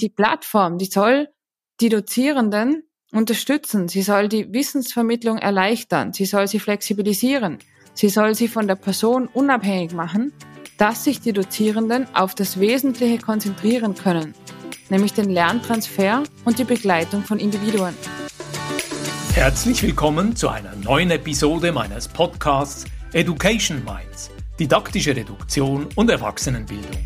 Die Plattform, die soll die Dozierenden unterstützen. Sie soll die Wissensvermittlung erleichtern. Sie soll sie flexibilisieren. Sie soll sie von der Person unabhängig machen, dass sich die Dozierenden auf das Wesentliche konzentrieren können, nämlich den Lerntransfer und die Begleitung von Individuen. Herzlich willkommen zu einer neuen Episode meines Podcasts Education Minds, didaktische Reduktion und Erwachsenenbildung.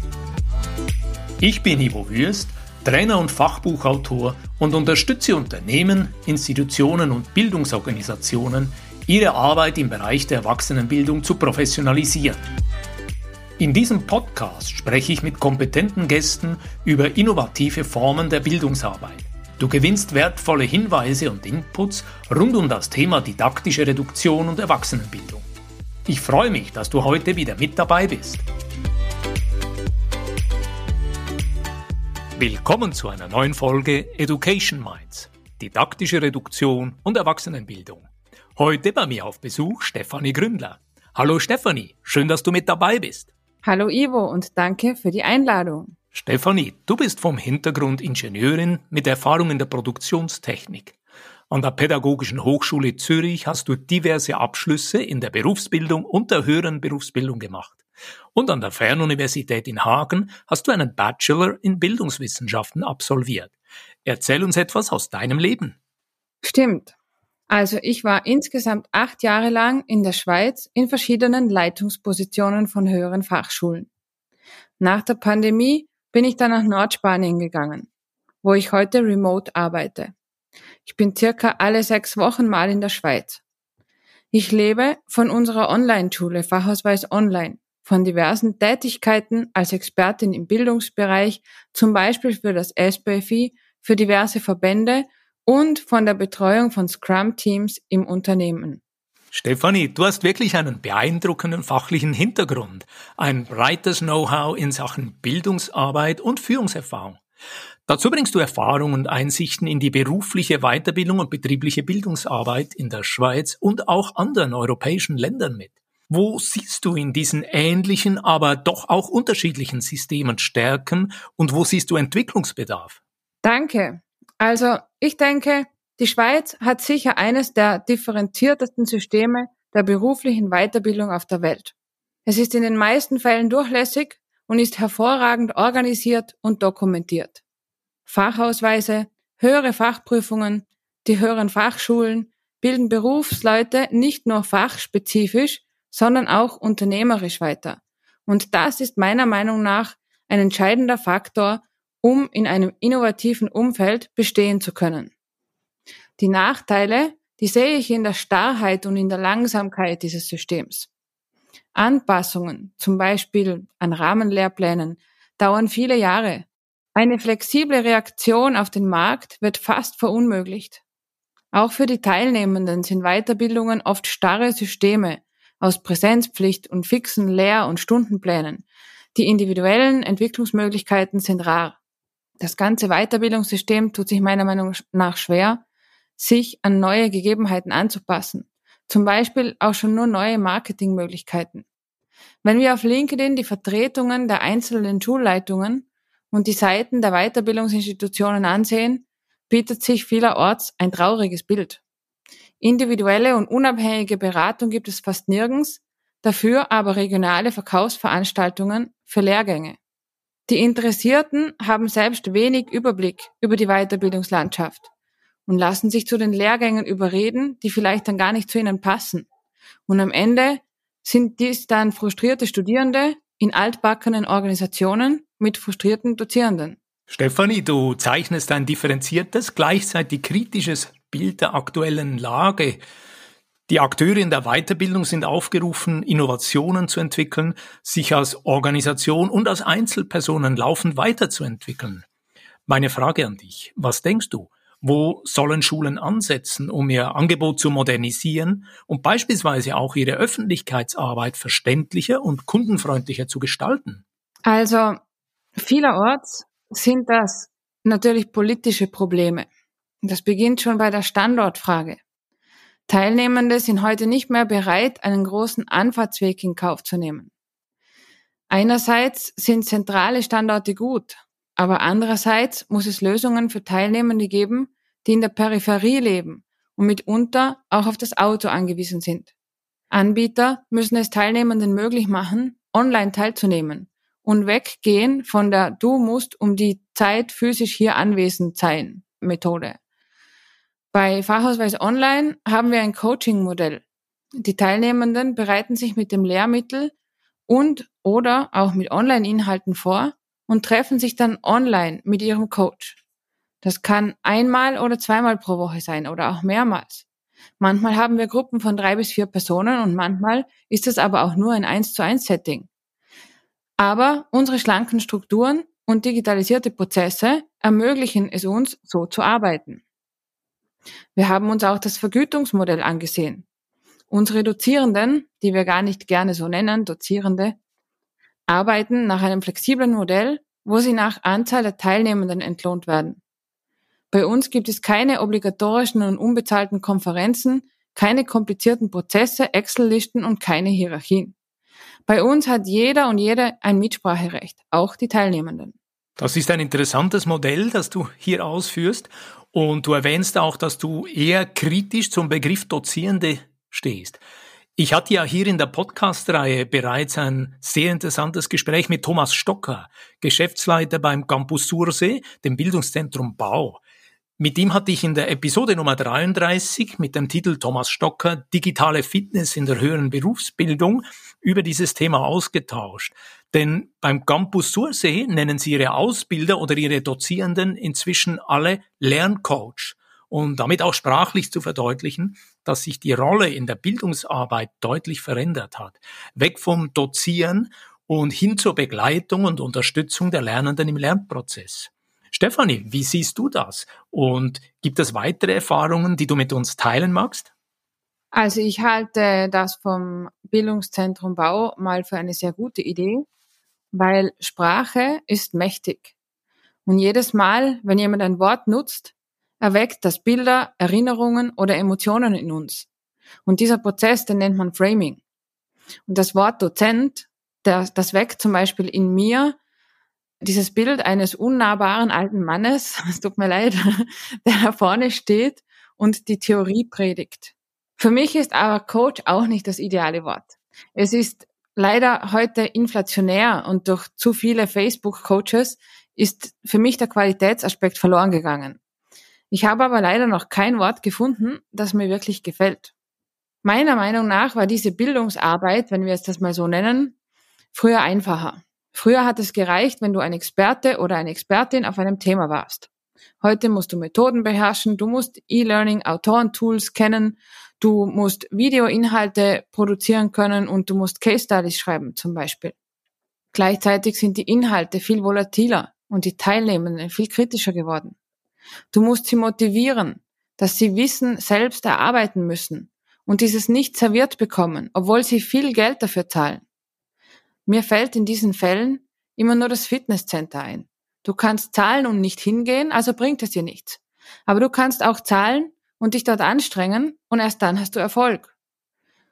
Ich bin Ivo Würst Trainer und Fachbuchautor und unterstütze Unternehmen, Institutionen und Bildungsorganisationen, ihre Arbeit im Bereich der Erwachsenenbildung zu professionalisieren. In diesem Podcast spreche ich mit kompetenten Gästen über innovative Formen der Bildungsarbeit. Du gewinnst wertvolle Hinweise und Inputs rund um das Thema didaktische Reduktion und Erwachsenenbildung. Ich freue mich, dass du heute wieder mit dabei bist. Willkommen zu einer neuen Folge Education Minds, didaktische Reduktion und Erwachsenenbildung. Heute bei mir auf Besuch Stefanie Gründler. Hallo Stefanie, schön, dass du mit dabei bist. Hallo Ivo und danke für die Einladung. Stefanie, du bist vom Hintergrund Ingenieurin mit Erfahrung in der Produktionstechnik. An der Pädagogischen Hochschule Zürich hast du diverse Abschlüsse in der Berufsbildung und der höheren Berufsbildung gemacht. Und an der Fernuniversität in Hagen hast du einen Bachelor in Bildungswissenschaften absolviert. Erzähl uns etwas aus deinem Leben. Stimmt. Also ich war insgesamt acht Jahre lang in der Schweiz in verschiedenen Leitungspositionen von höheren Fachschulen. Nach der Pandemie bin ich dann nach Nordspanien gegangen, wo ich heute remote arbeite. Ich bin circa alle sechs Wochen mal in der Schweiz. Ich lebe von unserer Online-Schule Fachausweis Online von diversen Tätigkeiten als Expertin im Bildungsbereich, zum Beispiel für das SBFI, für diverse Verbände und von der Betreuung von Scrum-Teams im Unternehmen. Stefanie, du hast wirklich einen beeindruckenden fachlichen Hintergrund, ein breites Know-how in Sachen Bildungsarbeit und Führungserfahrung. Dazu bringst du Erfahrungen und Einsichten in die berufliche Weiterbildung und betriebliche Bildungsarbeit in der Schweiz und auch anderen europäischen Ländern mit. Wo siehst du in diesen ähnlichen, aber doch auch unterschiedlichen Systemen Stärken und wo siehst du Entwicklungsbedarf? Danke. Also ich denke, die Schweiz hat sicher eines der differenziertesten Systeme der beruflichen Weiterbildung auf der Welt. Es ist in den meisten Fällen durchlässig und ist hervorragend organisiert und dokumentiert. Fachausweise, höhere Fachprüfungen, die höheren Fachschulen bilden Berufsleute nicht nur fachspezifisch, sondern auch unternehmerisch weiter. Und das ist meiner Meinung nach ein entscheidender Faktor, um in einem innovativen Umfeld bestehen zu können. Die Nachteile, die sehe ich in der Starrheit und in der Langsamkeit dieses Systems. Anpassungen, zum Beispiel an Rahmenlehrplänen, dauern viele Jahre. Eine flexible Reaktion auf den Markt wird fast verunmöglicht. Auch für die Teilnehmenden sind Weiterbildungen oft starre Systeme, aus Präsenzpflicht und fixen Lehr- und Stundenplänen. Die individuellen Entwicklungsmöglichkeiten sind rar. Das ganze Weiterbildungssystem tut sich meiner Meinung nach schwer, sich an neue Gegebenheiten anzupassen. Zum Beispiel auch schon nur neue Marketingmöglichkeiten. Wenn wir auf LinkedIn die Vertretungen der einzelnen Schulleitungen und die Seiten der Weiterbildungsinstitutionen ansehen, bietet sich vielerorts ein trauriges Bild. Individuelle und unabhängige Beratung gibt es fast nirgends, dafür aber regionale Verkaufsveranstaltungen für Lehrgänge. Die Interessierten haben selbst wenig Überblick über die Weiterbildungslandschaft und lassen sich zu den Lehrgängen überreden, die vielleicht dann gar nicht zu ihnen passen. Und am Ende sind dies dann frustrierte Studierende in altbackenen Organisationen mit frustrierten Dozierenden. Stefanie, du zeichnest ein differenziertes, gleichzeitig kritisches Bild der aktuellen Lage. Die Akteure in der Weiterbildung sind aufgerufen, Innovationen zu entwickeln, sich als Organisation und als Einzelpersonen laufend weiterzuentwickeln. Meine Frage an dich, was denkst du? Wo sollen Schulen ansetzen, um ihr Angebot zu modernisieren und beispielsweise auch ihre Öffentlichkeitsarbeit verständlicher und kundenfreundlicher zu gestalten? Also vielerorts sind das natürlich politische Probleme. Das beginnt schon bei der Standortfrage. Teilnehmende sind heute nicht mehr bereit, einen großen Anfahrtsweg in Kauf zu nehmen. Einerseits sind zentrale Standorte gut, Aber andererseits muss es Lösungen für Teilnehmende geben, die in der Peripherie leben und mitunter auch auf das Auto angewiesen sind. Anbieter müssen es Teilnehmenden möglich machen, online teilzunehmen und weggehen von der Du musst um die Zeit physisch hier anwesend sein Methode. Bei Fachausweis Online haben wir ein Coaching-Modell. Die Teilnehmenden bereiten sich mit dem Lehrmittel und oder auch mit Online-Inhalten vor und treffen sich dann online mit ihrem Coach. Das kann einmal oder zweimal pro Woche sein oder auch mehrmals. Manchmal haben wir Gruppen von drei bis vier Personen und manchmal ist es aber auch nur ein 1 zu 1 Setting. Aber unsere schlanken Strukturen und digitalisierte Prozesse ermöglichen es uns, so zu arbeiten. Wir haben uns auch das Vergütungsmodell angesehen. Unsere Dozierenden, die wir gar nicht gerne so nennen, Dozierende, arbeiten nach einem flexiblen Modell, wo sie nach Anzahl der Teilnehmenden entlohnt werden. Bei uns gibt es keine obligatorischen und unbezahlten Konferenzen, keine komplizierten Prozesse, Excel-Listen und keine Hierarchien. Bei uns hat jeder und jede ein Mitspracherecht, auch die Teilnehmenden. Das ist ein interessantes Modell, das du hier ausführst. Und du erwähnst auch, dass du eher kritisch zum Begriff Dozierende stehst. Ich hatte ja hier in der Podcast-Reihe bereits ein sehr interessantes Gespräch mit Thomas Stocker, Geschäftsleiter beim Campus Sursee, dem Bildungszentrum Bau. Mit ihm hatte ich in der Episode Nummer 33 mit dem Titel Thomas Stocker Digitale Fitness in der höheren Berufsbildung über dieses Thema ausgetauscht. Denn beim Campus Sursee nennen sie ihre Ausbilder oder ihre Dozierenden inzwischen alle Lerncoach. Und damit auch sprachlich zu verdeutlichen, dass sich die Rolle in der Bildungsarbeit deutlich verändert hat. Weg vom Dozieren und hin zur Begleitung und Unterstützung der Lernenden im Lernprozess. Stefanie, wie siehst du das? Und gibt es weitere Erfahrungen, die du mit uns teilen magst? Also ich halte das vom Bildungszentrum Bau mal für eine sehr gute Idee, weil Sprache ist mächtig. Und jedes Mal, wenn jemand ein Wort nutzt, erweckt das Bilder, Erinnerungen oder Emotionen in uns. Und dieser Prozess, den nennt man Framing. Und das Wort Dozent, das, das weckt zum Beispiel in mir dieses Bild eines unnahbaren alten Mannes, es tut mir leid, der da vorne steht und die Theorie predigt. Für mich ist aber Coach auch nicht das ideale Wort. Es ist leider heute inflationär und durch zu viele Facebook-Coaches ist für mich der Qualitätsaspekt verloren gegangen. Ich habe aber leider noch kein Wort gefunden, das mir wirklich gefällt. Meiner Meinung nach war diese Bildungsarbeit, wenn wir es das mal so nennen, früher einfacher. Früher hat es gereicht, wenn du ein Experte oder eine Expertin auf einem Thema warst. Heute musst du Methoden beherrschen, du musst E-Learning, Autoren-Tools kennen, du musst Videoinhalte produzieren können und du musst Case Studies schreiben zum Beispiel. Gleichzeitig sind die Inhalte viel volatiler und die Teilnehmenden viel kritischer geworden. Du musst sie motivieren, dass sie Wissen selbst erarbeiten müssen und dieses nicht serviert bekommen, obwohl sie viel Geld dafür zahlen. Mir fällt in diesen Fällen immer nur das Fitnesscenter ein. Du kannst zahlen und nicht hingehen, also bringt es dir nichts. Aber du kannst auch zahlen und dich dort anstrengen und erst dann hast du Erfolg.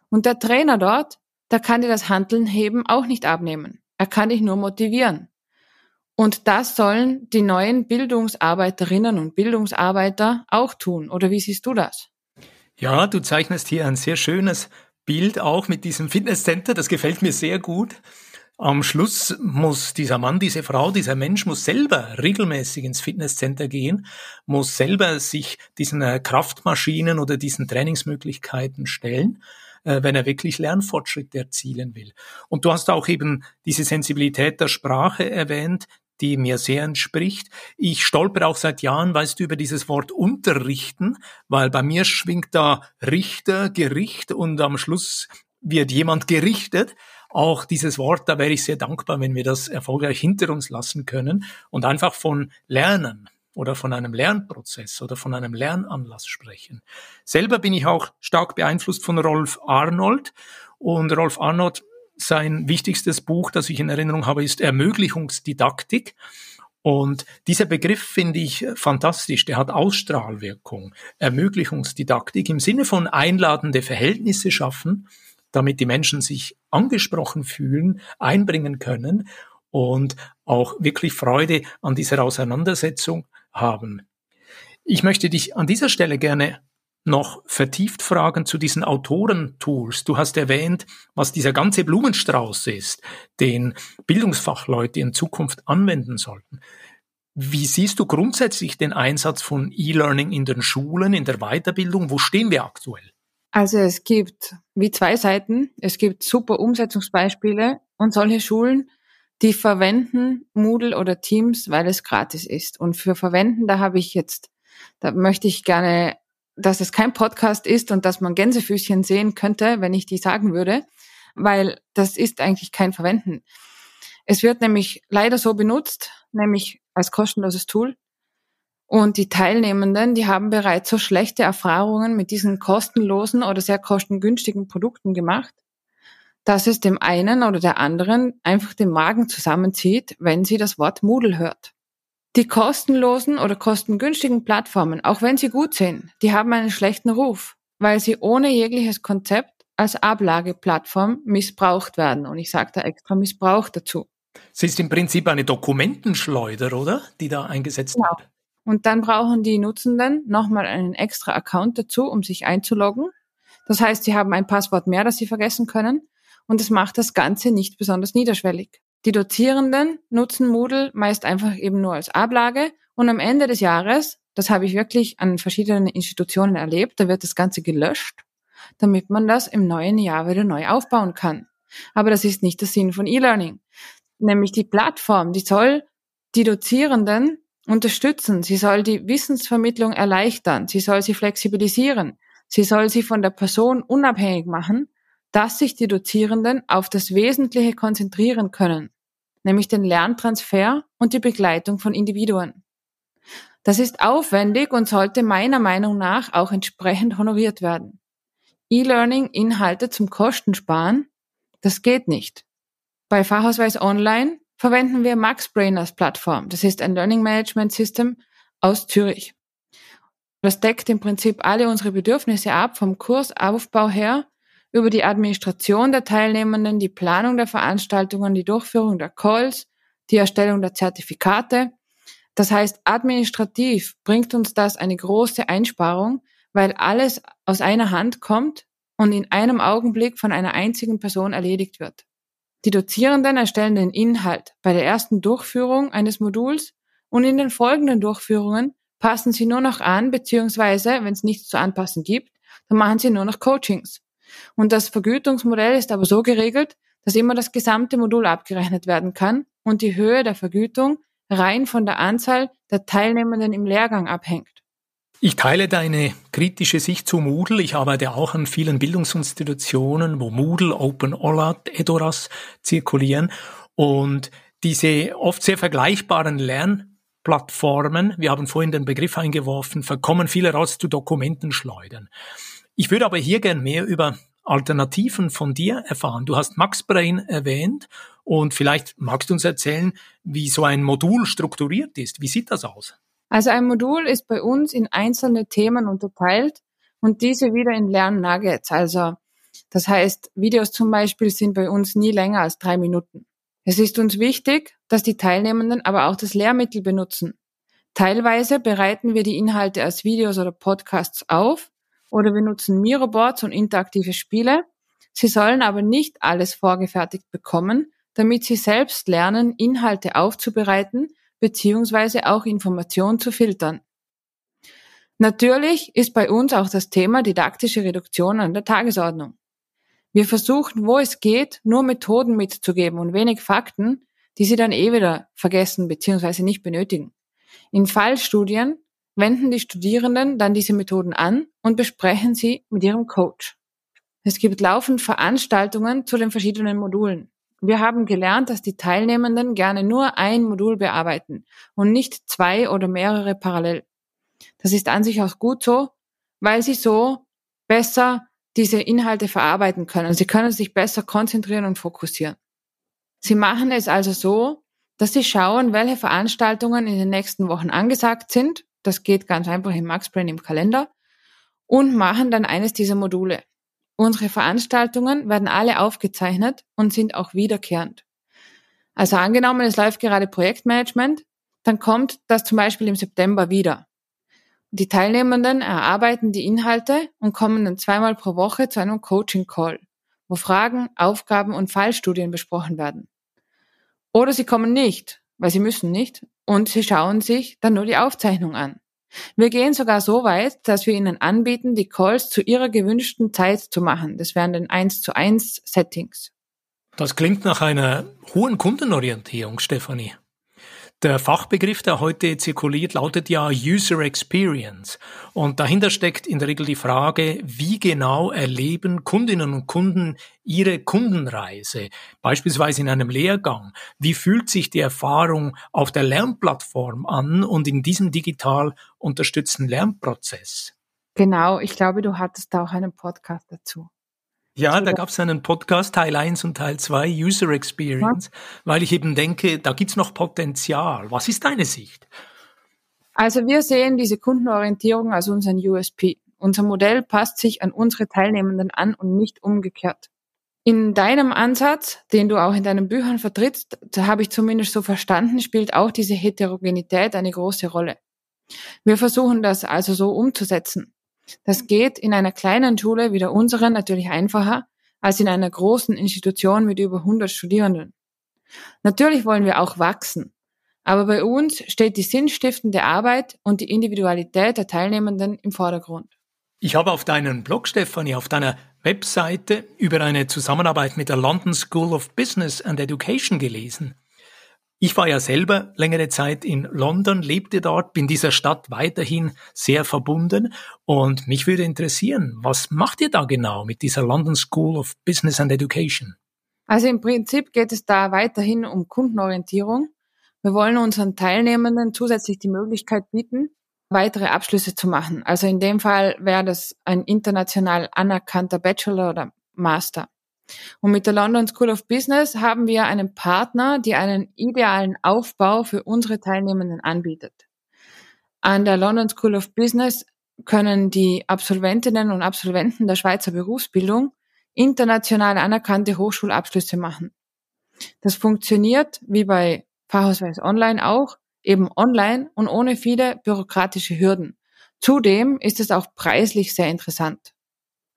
Und der Trainer dort, der kann dir das Handeln heben auch nicht abnehmen. Er kann dich nur motivieren. Und das sollen die neuen Bildungsarbeiterinnen und Bildungsarbeiter auch tun. Oder wie siehst du das? Ja, du zeichnest hier ein sehr schönes Bild auch mit diesem Fitnesscenter. Das gefällt mir sehr gut. Am Schluss muss dieser Mann, diese Frau, dieser Mensch muss selber regelmäßig ins Fitnesscenter gehen, muss selber sich diesen äh, Kraftmaschinen oder diesen Trainingsmöglichkeiten stellen, äh, wenn er wirklich Lernfortschritte erzielen will. Und du hast auch eben diese Sensibilität der Sprache erwähnt, die mir sehr entspricht. Ich stolper auch seit Jahren, weißt du, über dieses Wort unterrichten, weil bei mir schwingt da Richter, Gericht und am Schluss wird jemand gerichtet. Auch dieses Wort, da wäre ich sehr dankbar, wenn wir das erfolgreich hinter uns lassen können und einfach von Lernen oder von einem Lernprozess oder von einem Lernanlass sprechen. Selber bin ich auch stark beeinflusst von Rolf Arnold und Rolf Arnold sein wichtigstes Buch, das ich in Erinnerung habe, ist Ermöglichungsdidaktik. Und dieser Begriff finde ich fantastisch. Der hat Ausstrahlwirkung. Ermöglichungsdidaktik im Sinne von einladende Verhältnisse schaffen, damit die Menschen sich angesprochen fühlen, einbringen können und auch wirklich Freude an dieser Auseinandersetzung haben. Ich möchte dich an dieser Stelle gerne noch vertieft fragen zu diesen Autorentools. Du hast erwähnt, was dieser ganze Blumenstrauß ist, den Bildungsfachleute in Zukunft anwenden sollten. Wie siehst du grundsätzlich den Einsatz von E-Learning in den Schulen, in der Weiterbildung? Wo stehen wir aktuell? Also es gibt wie zwei Seiten. Es gibt super Umsetzungsbeispiele und solche Schulen, die verwenden Moodle oder Teams, weil es gratis ist. Und für Verwenden, da habe ich jetzt, da möchte ich gerne dass es kein Podcast ist und dass man Gänsefüßchen sehen könnte, wenn ich die sagen würde, weil das ist eigentlich kein Verwenden. Es wird nämlich leider so benutzt, nämlich als kostenloses Tool. Und die Teilnehmenden, die haben bereits so schlechte Erfahrungen mit diesen kostenlosen oder sehr kostengünstigen Produkten gemacht, dass es dem einen oder der anderen einfach den Magen zusammenzieht, wenn sie das Wort Moodle hört. Die kostenlosen oder kostengünstigen Plattformen, auch wenn sie gut sind, die haben einen schlechten Ruf, weil sie ohne jegliches Konzept als Ablageplattform missbraucht werden. Und ich sage da extra Missbrauch dazu. Sie ist im Prinzip eine Dokumentenschleuder, oder? Die da eingesetzt genau. wird. Und dann brauchen die Nutzenden nochmal einen extra Account dazu, um sich einzuloggen. Das heißt, sie haben ein Passwort mehr, das sie vergessen können. Und es macht das Ganze nicht besonders niederschwellig. Die Dozierenden nutzen Moodle meist einfach eben nur als Ablage und am Ende des Jahres, das habe ich wirklich an verschiedenen Institutionen erlebt, da wird das Ganze gelöscht, damit man das im neuen Jahr wieder neu aufbauen kann. Aber das ist nicht der Sinn von E-Learning. Nämlich die Plattform, die soll die Dozierenden unterstützen, sie soll die Wissensvermittlung erleichtern, sie soll sie flexibilisieren, sie soll sie von der Person unabhängig machen dass sich die Dozierenden auf das Wesentliche konzentrieren können, nämlich den Lerntransfer und die Begleitung von Individuen. Das ist aufwendig und sollte meiner Meinung nach auch entsprechend honoriert werden. E-Learning-Inhalte zum Kostensparen, das geht nicht. Bei Fachausweis Online verwenden wir MaxBrain als Plattform. Das ist ein Learning Management System aus Zürich. Das deckt im Prinzip alle unsere Bedürfnisse ab, vom Kursaufbau her über die Administration der Teilnehmenden, die Planung der Veranstaltungen, die Durchführung der Calls, die Erstellung der Zertifikate. Das heißt, administrativ bringt uns das eine große Einsparung, weil alles aus einer Hand kommt und in einem Augenblick von einer einzigen Person erledigt wird. Die Dozierenden erstellen den Inhalt bei der ersten Durchführung eines Moduls und in den folgenden Durchführungen passen sie nur noch an, beziehungsweise, wenn es nichts zu anpassen gibt, dann machen sie nur noch Coachings. Und das Vergütungsmodell ist aber so geregelt, dass immer das gesamte Modul abgerechnet werden kann und die Höhe der Vergütung rein von der Anzahl der Teilnehmenden im Lehrgang abhängt. Ich teile deine kritische Sicht zu Moodle. Ich arbeite auch an vielen Bildungsinstitutionen, wo Moodle, OpenOLAT, Edoras zirkulieren und diese oft sehr vergleichbaren Lernplattformen, wir haben vorhin den Begriff eingeworfen, verkommen vielerorts zu Dokumentenschleudern. Ich würde aber hier gern mehr über Alternativen von dir erfahren. Du hast MaxBrain erwähnt und vielleicht magst du uns erzählen, wie so ein Modul strukturiert ist. Wie sieht das aus? Also ein Modul ist bei uns in einzelne Themen unterteilt und diese wieder in Lernnuggets. Also das heißt, Videos zum Beispiel sind bei uns nie länger als drei Minuten. Es ist uns wichtig, dass die Teilnehmenden aber auch das Lehrmittel benutzen. Teilweise bereiten wir die Inhalte als Videos oder Podcasts auf oder wir nutzen Miroboards und interaktive Spiele. Sie sollen aber nicht alles vorgefertigt bekommen, damit sie selbst lernen, Inhalte aufzubereiten beziehungsweise auch Informationen zu filtern. Natürlich ist bei uns auch das Thema didaktische Reduktion an der Tagesordnung. Wir versuchen, wo es geht, nur Methoden mitzugeben und wenig Fakten, die sie dann eh wieder vergessen bzw. nicht benötigen. In Fallstudien wenden die Studierenden dann diese Methoden an und besprechen sie mit ihrem Coach. Es gibt laufend Veranstaltungen zu den verschiedenen Modulen. Wir haben gelernt, dass die Teilnehmenden gerne nur ein Modul bearbeiten und nicht zwei oder mehrere parallel. Das ist an sich auch gut so, weil sie so besser diese Inhalte verarbeiten können. Sie können sich besser konzentrieren und fokussieren. Sie machen es also so, dass sie schauen, welche Veranstaltungen in den nächsten Wochen angesagt sind das geht ganz einfach im MaxBrain im Kalender und machen dann eines dieser Module. Unsere Veranstaltungen werden alle aufgezeichnet und sind auch wiederkehrend. Also angenommen, es läuft gerade Projektmanagement, dann kommt das zum Beispiel im September wieder. Die Teilnehmenden erarbeiten die Inhalte und kommen dann zweimal pro Woche zu einem Coaching-Call, wo Fragen, Aufgaben und Fallstudien besprochen werden. Oder sie kommen nicht, weil sie müssen nicht, und sie schauen sich dann nur die Aufzeichnung an. Wir gehen sogar so weit, dass wir ihnen anbieten, die Calls zu ihrer gewünschten Zeit zu machen. Das wären dann 1 zu 1 Settings. Das klingt nach einer hohen Kundenorientierung, Stefanie. Der Fachbegriff, der heute zirkuliert, lautet ja User Experience. Und dahinter steckt in der Regel die Frage, wie genau erleben Kundinnen und Kunden ihre Kundenreise, beispielsweise in einem Lehrgang. Wie fühlt sich die Erfahrung auf der Lernplattform an und in diesem digital unterstützten Lernprozess? Genau, ich glaube, du hattest da auch einen Podcast dazu. Ja, da gab es einen Podcast, Teil 1 und Teil 2, User Experience, ja. weil ich eben denke, da gibt's noch Potenzial. Was ist deine Sicht? Also wir sehen diese Kundenorientierung als unseren USP. Unser Modell passt sich an unsere Teilnehmenden an und nicht umgekehrt. In deinem Ansatz, den du auch in deinen Büchern vertrittst, da habe ich zumindest so verstanden, spielt auch diese Heterogenität eine große Rolle. Wir versuchen das also so umzusetzen. Das geht in einer kleinen Schule wie der unseren natürlich einfacher als in einer großen Institution mit über 100 Studierenden. Natürlich wollen wir auch wachsen, aber bei uns steht die sinnstiftende Arbeit und die Individualität der Teilnehmenden im Vordergrund. Ich habe auf deinen Blog, Stefanie, auf deiner Webseite über eine Zusammenarbeit mit der London School of Business and Education gelesen. Ich war ja selber längere Zeit in London, lebte dort, bin dieser Stadt weiterhin sehr verbunden und mich würde interessieren, was macht ihr da genau mit dieser London School of Business and Education? Also im Prinzip geht es da weiterhin um Kundenorientierung. Wir wollen unseren Teilnehmenden zusätzlich die Möglichkeit bieten, weitere Abschlüsse zu machen. Also in dem Fall wäre das ein international anerkannter Bachelor oder Master. Und mit der London School of Business haben wir einen Partner, der einen idealen Aufbau für unsere Teilnehmenden anbietet. An der London School of Business können die Absolventinnen und Absolventen der Schweizer Berufsbildung international anerkannte Hochschulabschlüsse machen. Das funktioniert wie bei Fachausweis Online auch, eben online und ohne viele bürokratische Hürden. Zudem ist es auch preislich sehr interessant.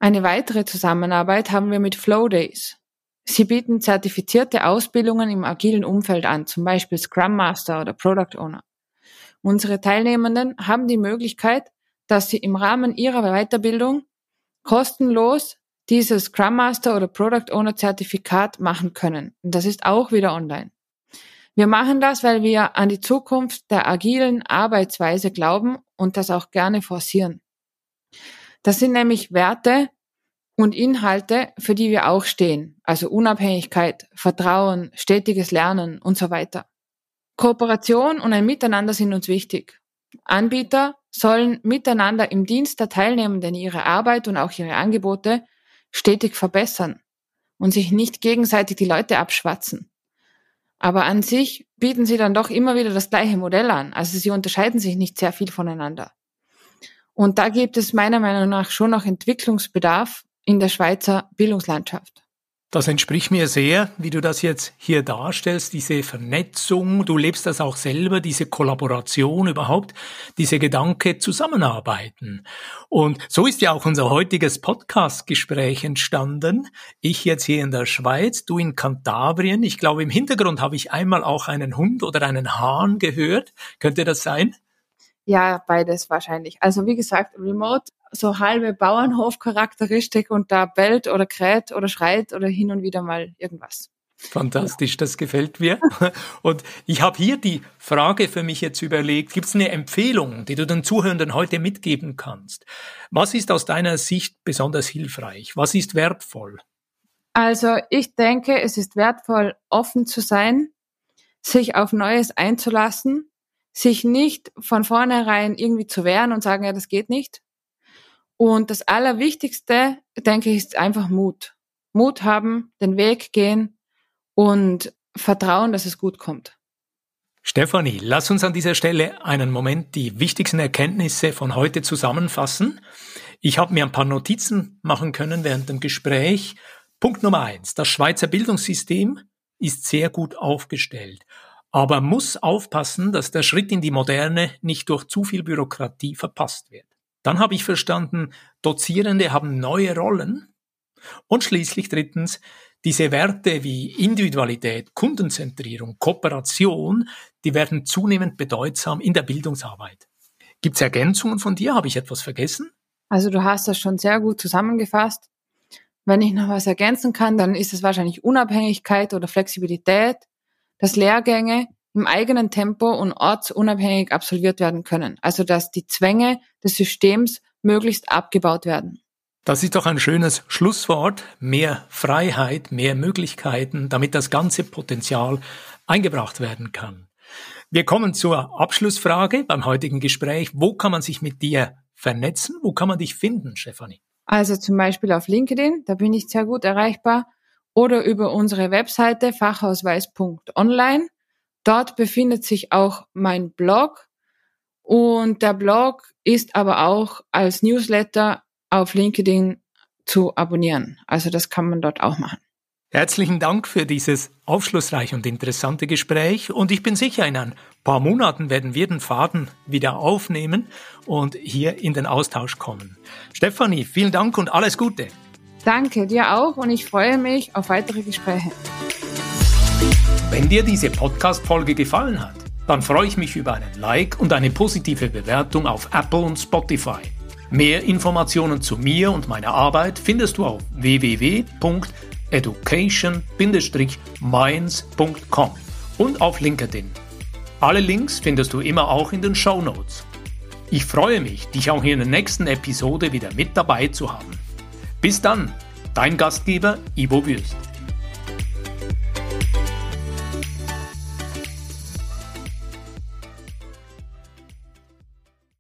Eine weitere Zusammenarbeit haben wir mit Flow Days. Sie bieten zertifizierte Ausbildungen im agilen Umfeld an, zum Beispiel Scrum Master oder Product Owner. Unsere Teilnehmenden haben die Möglichkeit, dass sie im Rahmen ihrer Weiterbildung kostenlos dieses Scrum Master oder Product Owner Zertifikat machen können. Und das ist auch wieder online. Wir machen das, weil wir an die Zukunft der agilen Arbeitsweise glauben und das auch gerne forcieren. Das sind nämlich Werte und Inhalte, für die wir auch stehen. Also Unabhängigkeit, Vertrauen, stetiges Lernen und so weiter. Kooperation und ein Miteinander sind uns wichtig. Anbieter sollen miteinander im Dienst der Teilnehmenden ihre Arbeit und auch ihre Angebote stetig verbessern und sich nicht gegenseitig die Leute abschwatzen. Aber an sich bieten sie dann doch immer wieder das gleiche Modell an. Also sie unterscheiden sich nicht sehr viel voneinander. Und da gibt es meiner Meinung nach schon noch Entwicklungsbedarf in der Schweizer Bildungslandschaft. Das entspricht mir sehr, wie du das jetzt hier darstellst, diese Vernetzung, du lebst das auch selber, diese Kollaboration überhaupt, diese Gedanke zusammenarbeiten. Und so ist ja auch unser heutiges Podcast-Gespräch entstanden. Ich jetzt hier in der Schweiz, du in Kantabrien. Ich glaube, im Hintergrund habe ich einmal auch einen Hund oder einen Hahn gehört. Könnte das sein? Ja, beides wahrscheinlich. Also wie gesagt, Remote, so halbe Bauernhof-Charakteristik und da bellt oder kräht oder schreit oder hin und wieder mal irgendwas. Fantastisch, das gefällt mir. Und ich habe hier die Frage für mich jetzt überlegt, gibt es eine Empfehlung, die du den Zuhörenden heute mitgeben kannst? Was ist aus deiner Sicht besonders hilfreich? Was ist wertvoll? Also ich denke, es ist wertvoll, offen zu sein, sich auf Neues einzulassen, sich nicht von vornherein irgendwie zu wehren und sagen, ja, das geht nicht. Und das Allerwichtigste, denke ich, ist einfach Mut. Mut haben, den Weg gehen und vertrauen, dass es gut kommt. Stefanie, lass uns an dieser Stelle einen Moment die wichtigsten Erkenntnisse von heute zusammenfassen. Ich habe mir ein paar Notizen machen können während dem Gespräch. Punkt Nummer eins. Das Schweizer Bildungssystem ist sehr gut aufgestellt, aber muss aufpassen, dass der Schritt in die Moderne nicht durch zu viel Bürokratie verpasst wird. Dann habe ich verstanden, Dozierende haben neue Rollen. Und schließlich drittens, diese Werte wie Individualität, Kundenzentrierung, Kooperation, die werden zunehmend bedeutsam in der Bildungsarbeit. Gibt es Ergänzungen von dir? Habe ich etwas vergessen? Also du hast das schon sehr gut zusammengefasst. Wenn ich noch was ergänzen kann, dann ist es wahrscheinlich Unabhängigkeit oder Flexibilität, dass Lehrgänge im eigenen Tempo und ortsunabhängig absolviert werden können. Also dass die Zwänge des Systems möglichst abgebaut werden. Das ist doch ein schönes Schlusswort. Mehr Freiheit, mehr Möglichkeiten, damit das ganze Potenzial eingebracht werden kann. Wir kommen zur Abschlussfrage beim heutigen Gespräch. Wo kann man sich mit dir vernetzen? Wo kann man dich finden, Stefanie? Also zum Beispiel auf LinkedIn, da bin ich sehr gut erreichbar, oder über unsere Webseite fachausweis.online. Dort befindet sich auch mein Blog und der Blog ist aber auch als Newsletter auf LinkedIn zu abonnieren. Also das kann man dort auch machen. Herzlichen Dank für dieses aufschlussreiche und interessante Gespräch und ich bin sicher, in ein paar Monaten werden wir den Faden wieder aufnehmen und hier in den Austausch kommen. Stefanie, vielen Dank und alles Gute. Danke dir auch und ich freue mich auf weitere Gespräche. Wenn dir diese Podcast-Folge gefallen hat, dann freue ich mich über einen Like und eine positive Bewertung auf Apple und Spotify. Mehr Informationen zu mir und meiner Arbeit findest du auf www.education-minds.com und auf LinkedIn. Alle Links findest du immer auch in den Show Notes. Ich freue mich, dich auch in der nächsten Episode wieder mit dabei zu haben. Bis dann, dein Gastgeber Ivo Würst.